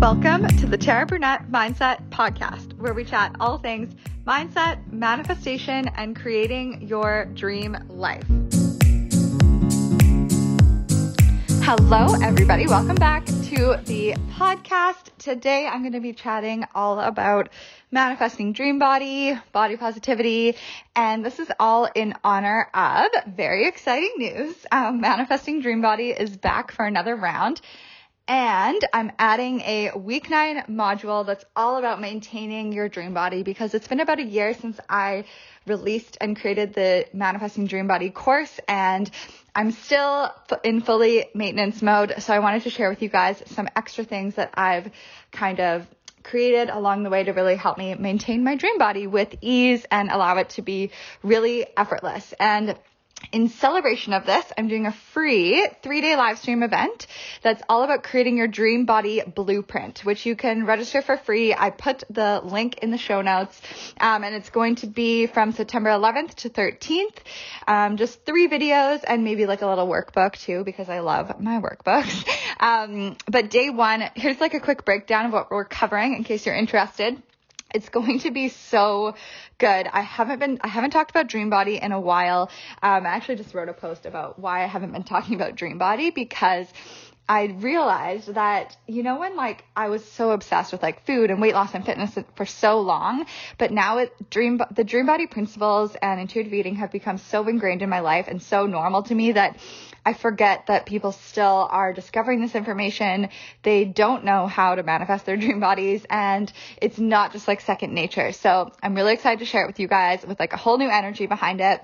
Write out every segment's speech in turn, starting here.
Welcome to the Tara Burnett Mindset Podcast, where we chat all things mindset, manifestation, and creating your dream life. Hello, everybody. Welcome back to the podcast. Today, I'm going to be chatting all about manifesting dream body, body positivity, and this is all in honor of very exciting news. Um, manifesting dream body is back for another round. And I'm adding a week nine module that's all about maintaining your dream body because it's been about a year since I released and created the Manifesting Dream Body course and I'm still in fully maintenance mode. So I wanted to share with you guys some extra things that I've kind of created along the way to really help me maintain my dream body with ease and allow it to be really effortless. And in celebration of this, I'm doing a free three day live stream event that's all about creating your dream body blueprint, which you can register for free. I put the link in the show notes, um, and it's going to be from September 11th to 13th. Um, just three videos and maybe like a little workbook too, because I love my workbooks. Um, but day one, here's like a quick breakdown of what we're covering in case you're interested. It's going to be so good. I haven't been, I haven't talked about Dream Body in a while. Um, I actually just wrote a post about why I haven't been talking about Dream Body because I realized that, you know, when like I was so obsessed with like food and weight loss and fitness for so long, but now it dream, the dream body principles and intuitive eating have become so ingrained in my life and so normal to me that I forget that people still are discovering this information. They don't know how to manifest their dream bodies and it's not just like second nature. So I'm really excited to share it with you guys with like a whole new energy behind it.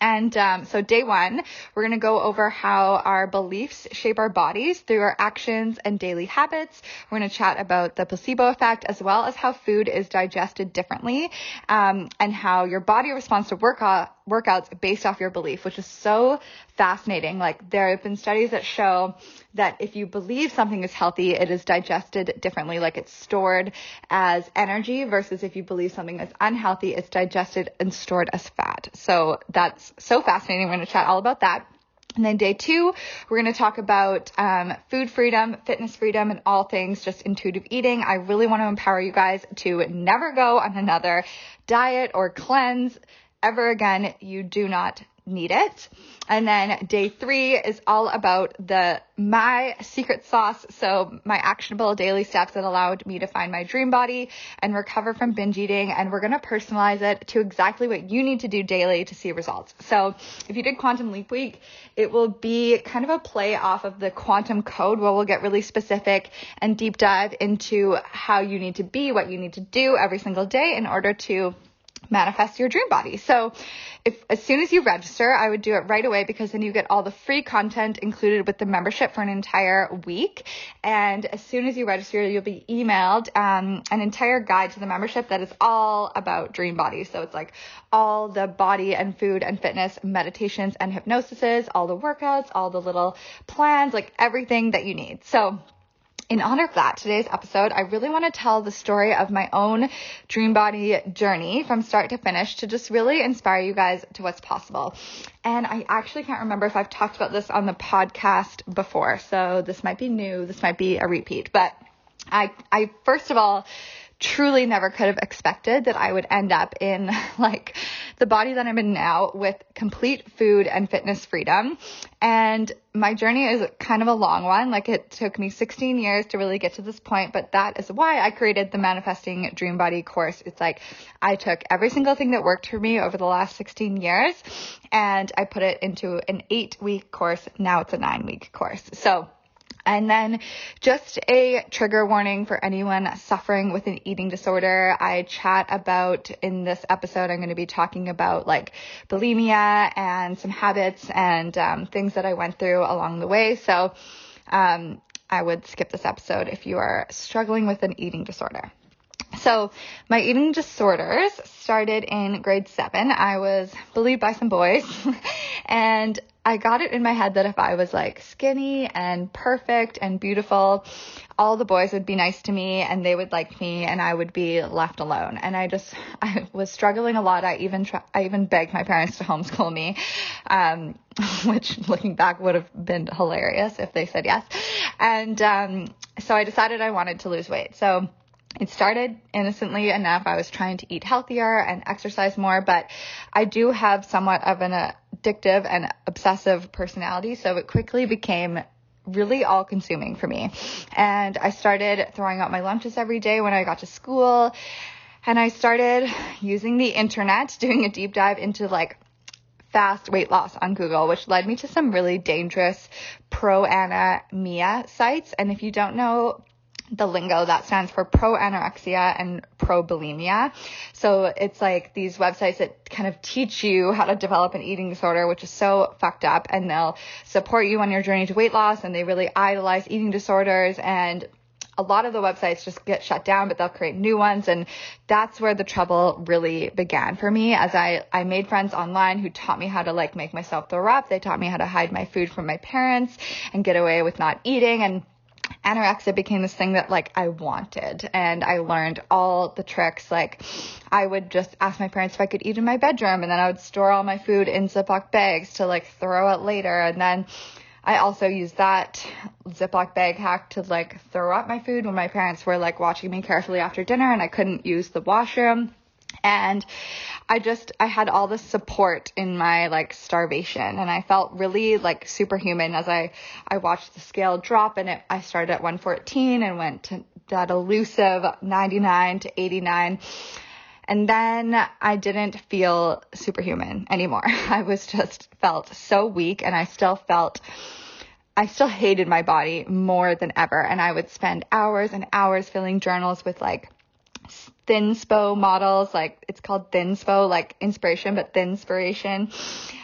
And um, so, day one, we're going to go over how our beliefs shape our bodies through our actions and daily habits. We're going to chat about the placebo effect as well as how food is digested differently um, and how your body responds to workout, workouts based off your belief, which is so fascinating. Like, there have been studies that show that if you believe something is healthy, it is digested differently, like it's stored as energy versus if you believe something is unhealthy, it's digested and stored as fat. So that's so fascinating. We're going to chat all about that. And then day two, we're going to talk about um, food freedom, fitness freedom, and all things just intuitive eating. I really want to empower you guys to never go on another diet or cleanse ever again. You do not need it. And then day three is all about the my secret sauce. So my actionable daily steps that allowed me to find my dream body and recover from binge eating. And we're going to personalize it to exactly what you need to do daily to see results. So if you did quantum leap week, it will be kind of a play off of the quantum code where we'll get really specific and deep dive into how you need to be, what you need to do every single day in order to manifest your dream body. So if as soon as you register, I would do it right away because then you get all the free content included with the membership for an entire week. And as soon as you register, you'll be emailed um, an entire guide to the membership that is all about dream body. So it's like all the body and food and fitness meditations and hypnosises, all the workouts, all the little plans, like everything that you need. So in honor of that, today's episode, I really want to tell the story of my own dream body journey from start to finish to just really inspire you guys to what's possible. And I actually can't remember if I've talked about this on the podcast before. So this might be new. This might be a repeat, but I, I first of all, truly never could have expected that I would end up in like the body that I'm in now with complete food and fitness freedom. And my journey is kind of a long one. Like it took me 16 years to really get to this point, but that is why I created the Manifesting Dream Body course. It's like I took every single thing that worked for me over the last 16 years and I put it into an eight week course. Now it's a nine week course. So and then just a trigger warning for anyone suffering with an eating disorder. I chat about in this episode, I'm going to be talking about like bulimia and some habits and um, things that I went through along the way. So um, I would skip this episode if you are struggling with an eating disorder. So my eating disorders started in grade seven. I was bullied by some boys and I got it in my head that if I was like skinny and perfect and beautiful, all the boys would be nice to me and they would like me and I would be left alone. And I just, I was struggling a lot. I even, try, I even begged my parents to homeschool me, um, which looking back would have been hilarious if they said yes. And, um, so I decided I wanted to lose weight. So, it started innocently enough. I was trying to eat healthier and exercise more, but I do have somewhat of an addictive and obsessive personality. So it quickly became really all consuming for me. And I started throwing out my lunches every day when I got to school. And I started using the internet, doing a deep dive into like fast weight loss on Google, which led me to some really dangerous pro Ana Mia sites. And if you don't know the lingo that stands for pro anorexia and pro bulimia. So it's like these websites that kind of teach you how to develop an eating disorder, which is so fucked up. And they'll support you on your journey to weight loss and they really idolize eating disorders and a lot of the websites just get shut down, but they'll create new ones. And that's where the trouble really began for me as I, I made friends online who taught me how to like make myself throw up. They taught me how to hide my food from my parents and get away with not eating. And anorexia became this thing that like I wanted and I learned all the tricks. Like I would just ask my parents if I could eat in my bedroom and then I would store all my food in Ziploc bags to like throw out later and then I also used that Ziploc bag hack to like throw out my food when my parents were like watching me carefully after dinner and I couldn't use the washroom and I just I had all this support in my like starvation. And I felt really like superhuman as I I watched the scale drop and it I started at 114 and went to that elusive 99 to 89 and then I didn't feel superhuman anymore. I was just felt so weak and I still felt I still hated my body more than ever. And I would spend hours and hours filling journals with like thinspo models, like it's called thinspo, like inspiration, but thinspiration.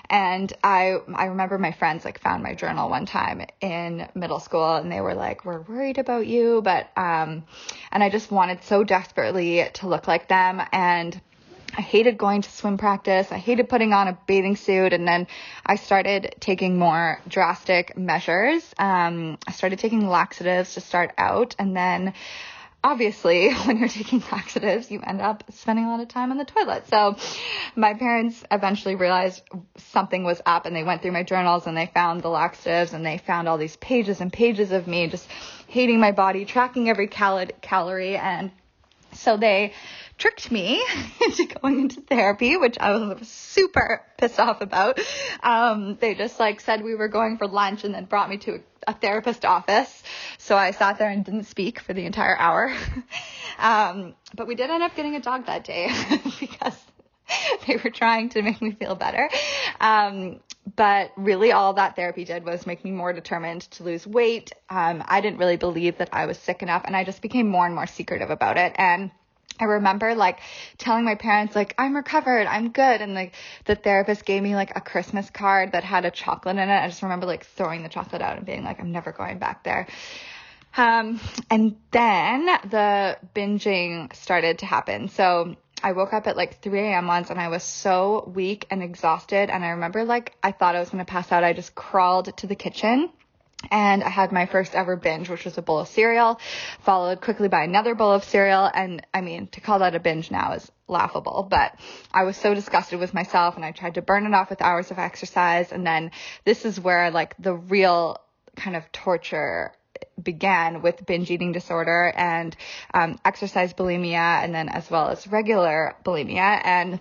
And I, I remember my friends like found my journal one time in middle school and they were like, we're worried about you. But, um, and I just wanted so desperately to look like them. And I hated going to swim practice. I hated putting on a bathing suit. And then I started taking more drastic measures. Um, I started taking laxatives to start out. And then obviously when you're taking laxatives, you end up spending a lot of time on the toilet. So my parents eventually realized something was up and they went through my journals and they found the laxatives and they found all these pages and pages of me just hating my body, tracking every cal- calorie. And so they tricked me into going into therapy, which I was super pissed off about. Um, they just like said we were going for lunch and then brought me to a, a therapist office. So I sat there and didn't speak for the entire hour. um, but we did end up getting a dog that day because they were trying to make me feel better. Um, but really all that therapy did was make me more determined to lose weight. Um, I didn't really believe that I was sick enough and I just became more and more secretive about it. And I remember like telling my parents like I'm recovered, I'm good and like the therapist gave me like a Christmas card that had a chocolate in it. I just remember like throwing the chocolate out and being like I'm never going back there. Um and then the binging started to happen. So I woke up at like 3 a.m. once and I was so weak and exhausted and I remember like I thought I was going to pass out. I just crawled to the kitchen and I had my first ever binge, which was a bowl of cereal, followed quickly by another bowl of cereal. And I mean, to call that a binge now is laughable, but I was so disgusted with myself and I tried to burn it off with hours of exercise. And then this is where like the real kind of torture began with binge eating disorder and um, exercise bulimia and then as well as regular bulimia. And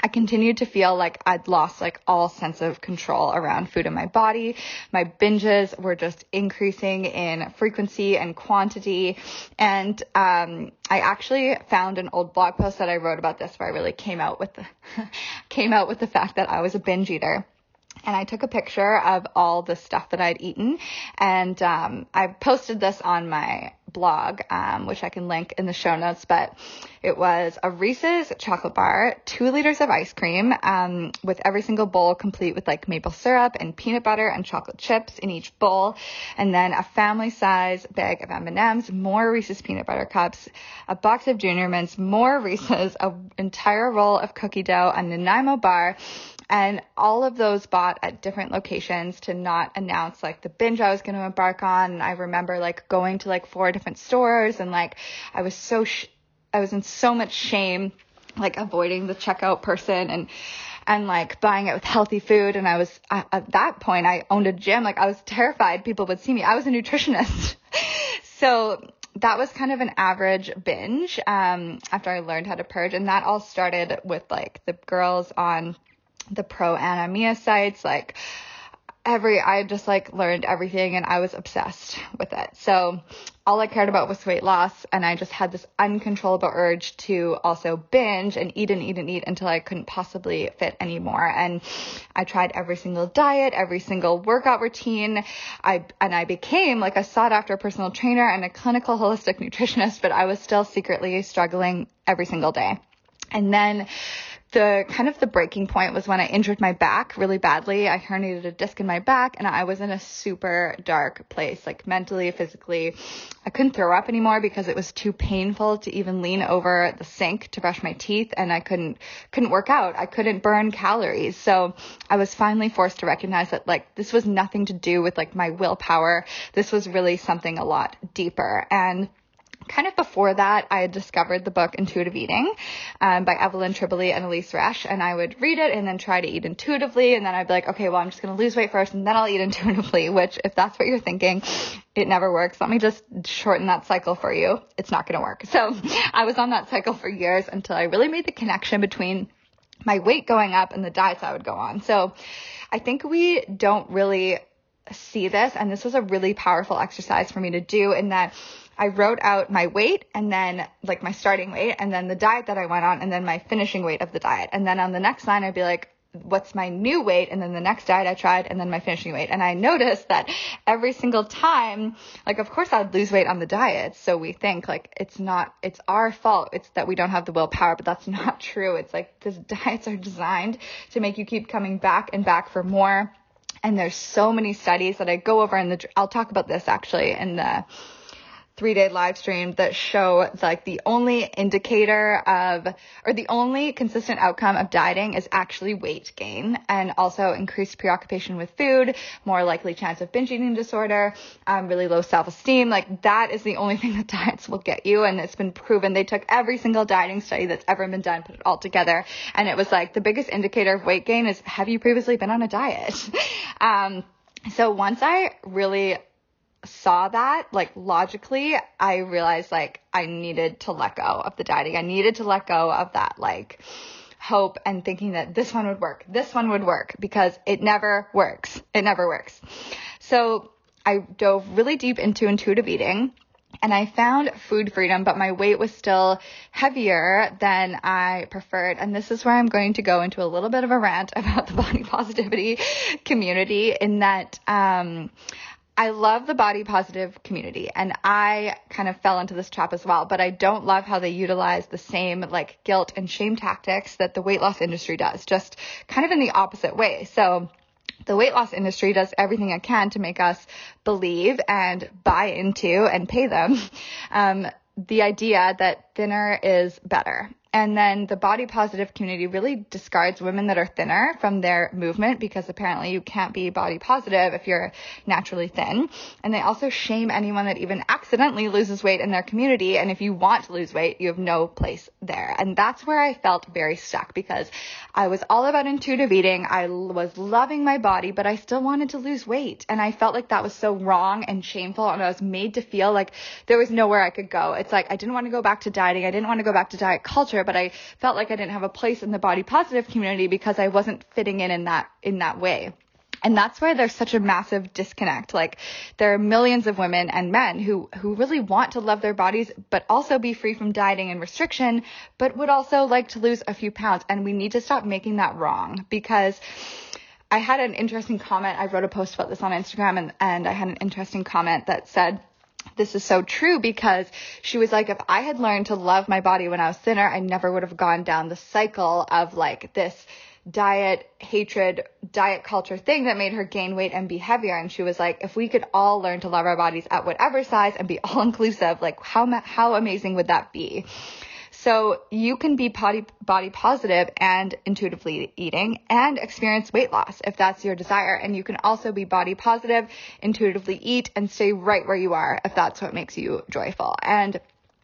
I continued to feel like I'd lost like all sense of control around food in my body. My binges were just increasing in frequency and quantity. And um, I actually found an old blog post that I wrote about this where I really came out with the came out with the fact that I was a binge eater and I took a picture of all the stuff that I'd eaten, and um, I posted this on my blog, um, which I can link in the show notes. But it was a Reese's chocolate bar, two liters of ice cream, um, with every single bowl complete with like maple syrup and peanut butter and chocolate chips in each bowl, and then a family size bag of M&Ms, more Reese's peanut butter cups, a box of Junior Mints, more Reese's, an entire roll of cookie dough, a Nanaimo bar and all of those bought at different locations to not announce like the binge I was going to embark on. And I remember like going to like four different stores and like I was so, sh- I was in so much shame, like avoiding the checkout person and, and like buying it with healthy food. And I was at that point, I owned a gym. Like I was terrified people would see me. I was a nutritionist. so that was kind of an average binge um, after I learned how to purge. And that all started with like the girls on the pro Ana Mia sites, like every, I just like learned everything and I was obsessed with it. So all I cared about was weight loss and I just had this uncontrollable urge to also binge and eat and eat and eat until I couldn't possibly fit anymore. And I tried every single diet, every single workout routine. I, and I became like a sought after personal trainer and a clinical holistic nutritionist, but I was still secretly struggling every single day. And then the kind of the breaking point was when I injured my back really badly. I herniated a disc in my back and I was in a super dark place, like mentally, physically. I couldn't throw up anymore because it was too painful to even lean over the sink to brush my teeth and I couldn't, couldn't work out. I couldn't burn calories. So I was finally forced to recognize that like this was nothing to do with like my willpower. This was really something a lot deeper. And kind of before that, I had discovered the book Intuitive Eating um, by Evelyn Tribole and Elise Resch, and I would read it and then try to eat intuitively, and then I'd be like, okay, well, I'm just going to lose weight first, and then I'll eat intuitively. Which, if that's what you're thinking, it never works. Let me just shorten that cycle for you. It's not going to work. So I was on that cycle for years until I really made the connection between my weight going up and the diets I would go on. So I think we don't really see this, and this was a really powerful exercise for me to do in that I wrote out my weight and then like my starting weight and then the diet that I went on and then my finishing weight of the diet. And then on the next line, I'd be like, what's my new weight and then the next diet I tried and then my finishing weight. And I noticed that every single time, like of course I'd lose weight on the diet. So we think like it's not, it's our fault. It's that we don't have the willpower, but that's not true. It's like these diets are designed to make you keep coming back and back for more. And there's so many studies that I go over in the, I'll talk about this actually in the, three day live stream that show like the only indicator of, or the only consistent outcome of dieting is actually weight gain and also increased preoccupation with food, more likely chance of binge eating disorder, um, really low self esteem. Like that is the only thing that diets will get you. And it's been proven. They took every single dieting study that's ever been done, put it all together. And it was like the biggest indicator of weight gain is have you previously been on a diet? um, so once I really saw that, like logically, I realized like I needed to let go of the dieting. I needed to let go of that like hope and thinking that this one would work. This one would work because it never works. It never works. So I dove really deep into intuitive eating and I found food freedom, but my weight was still heavier than I preferred. And this is where I'm going to go into a little bit of a rant about the body positivity community in that, um, I love the body positive community and I kind of fell into this trap as well, but I don't love how they utilize the same like guilt and shame tactics that the weight loss industry does, just kind of in the opposite way. So the weight loss industry does everything it can to make us believe and buy into and pay them um, the idea that thinner is better and then the body positive community really discards women that are thinner from their movement because apparently you can't be body positive if you're naturally thin. And they also shame anyone that even accidentally loses weight in their community. And if you want to lose weight, you have no place there. And that's where I felt very stuck because I was all about intuitive eating. I was loving my body, but I still wanted to lose weight. And I felt like that was so wrong and shameful. And I was made to feel like there was nowhere I could go. It's like I didn't want to go back to dieting. I didn't want to go back to diet culture but I felt like I didn't have a place in the body positive community because I wasn't fitting in in that, in that way. And that's why there's such a massive disconnect. Like there are millions of women and men who, who really want to love their bodies, but also be free from dieting and restriction, but would also like to lose a few pounds. And we need to stop making that wrong because I had an interesting comment. I wrote a post about this on Instagram and, and I had an interesting comment that said, this is so true because she was like, if I had learned to love my body when I was thinner, I never would have gone down the cycle of like this diet hatred, diet culture thing that made her gain weight and be heavier. And she was like, if we could all learn to love our bodies at whatever size and be all inclusive, like how, how amazing would that be? So you can be body, body positive and intuitively eating and experience weight loss if that's your desire. And you can also be body positive, intuitively eat and stay right where you are if that's what makes you joyful. And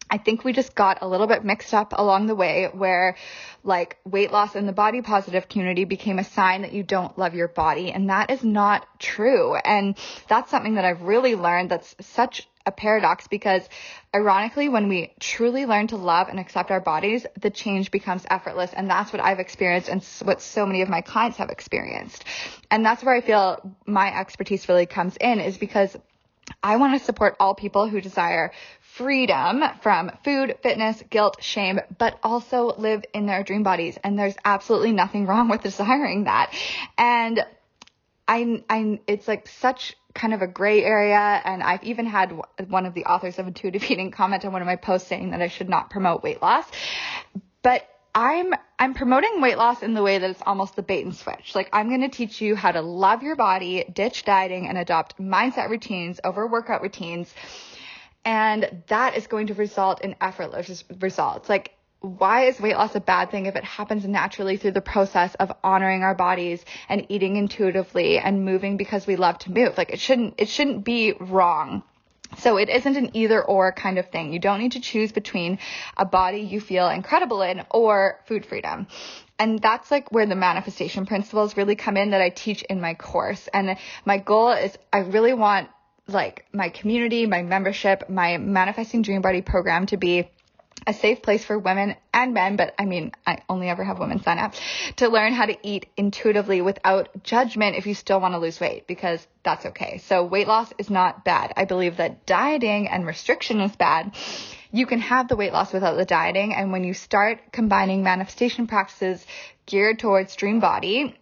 I think we just got a little bit mixed up along the way where like weight loss in the body positive community became a sign that you don't love your body. And that is not true. And that's something that I've really learned that's such a paradox because ironically, when we truly learn to love and accept our bodies, the change becomes effortless. And that's what I've experienced and what so many of my clients have experienced. And that's where I feel my expertise really comes in is because I want to support all people who desire freedom from food, fitness, guilt, shame, but also live in their dream bodies. And there's absolutely nothing wrong with desiring that. And I, I, it's like such kind of a gray area. And I've even had one of the authors of Intuitive Eating comment on one of my posts saying that I should not promote weight loss. But I'm I'm promoting weight loss in the way that it's almost the bait and switch. Like I'm going to teach you how to love your body, ditch dieting and adopt mindset routines over workout routines and that is going to result in effortless results. Like, why is weight loss a bad thing if it happens naturally through the process of honoring our bodies and eating intuitively and moving because we love to move? Like, it shouldn't, it shouldn't be wrong. So it isn't an either or kind of thing. You don't need to choose between a body you feel incredible in or food freedom. And that's like where the manifestation principles really come in that I teach in my course. And my goal is I really want like my community, my membership, my manifesting dream body program to be a safe place for women and men, but I mean, I only ever have women sign up to learn how to eat intuitively without judgment if you still want to lose weight because that's okay. So weight loss is not bad. I believe that dieting and restriction is bad. You can have the weight loss without the dieting. And when you start combining manifestation practices geared towards dream body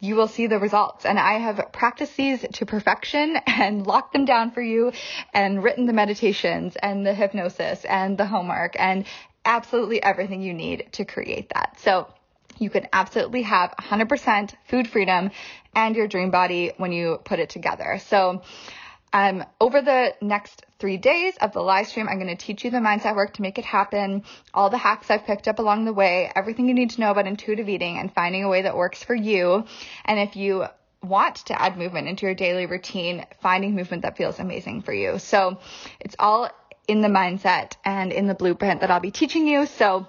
you will see the results. And I have practiced these to perfection and locked them down for you and written the meditations and the hypnosis and the homework and absolutely everything you need to create that. So you can absolutely have 100% food freedom and your dream body when you put it together. So um, over the next three days of the live stream, I'm going to teach you the mindset work to make it happen, all the hacks I've picked up along the way, everything you need to know about intuitive eating and finding a way that works for you. And if you want to add movement into your daily routine, finding movement that feels amazing for you. So it's all in the mindset and in the blueprint that I'll be teaching you. So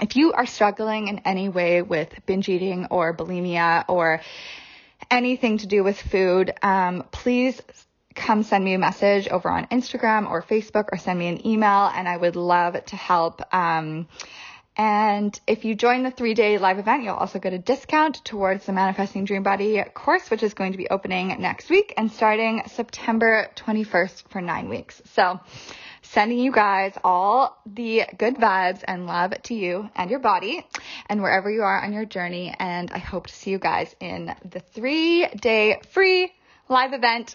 if you are struggling in any way with binge eating or bulimia or anything to do with food, um, please come send me a message over on Instagram or Facebook or send me an email and I would love to help. Um, and if you join the three day live event, you'll also get a discount towards the Manifesting Dream Body course, which is going to be opening next week and starting September 21st for nine weeks. So sending you guys all the good vibes and love to you and your body and wherever you are on your journey. And I hope to see you guys in the three day free live event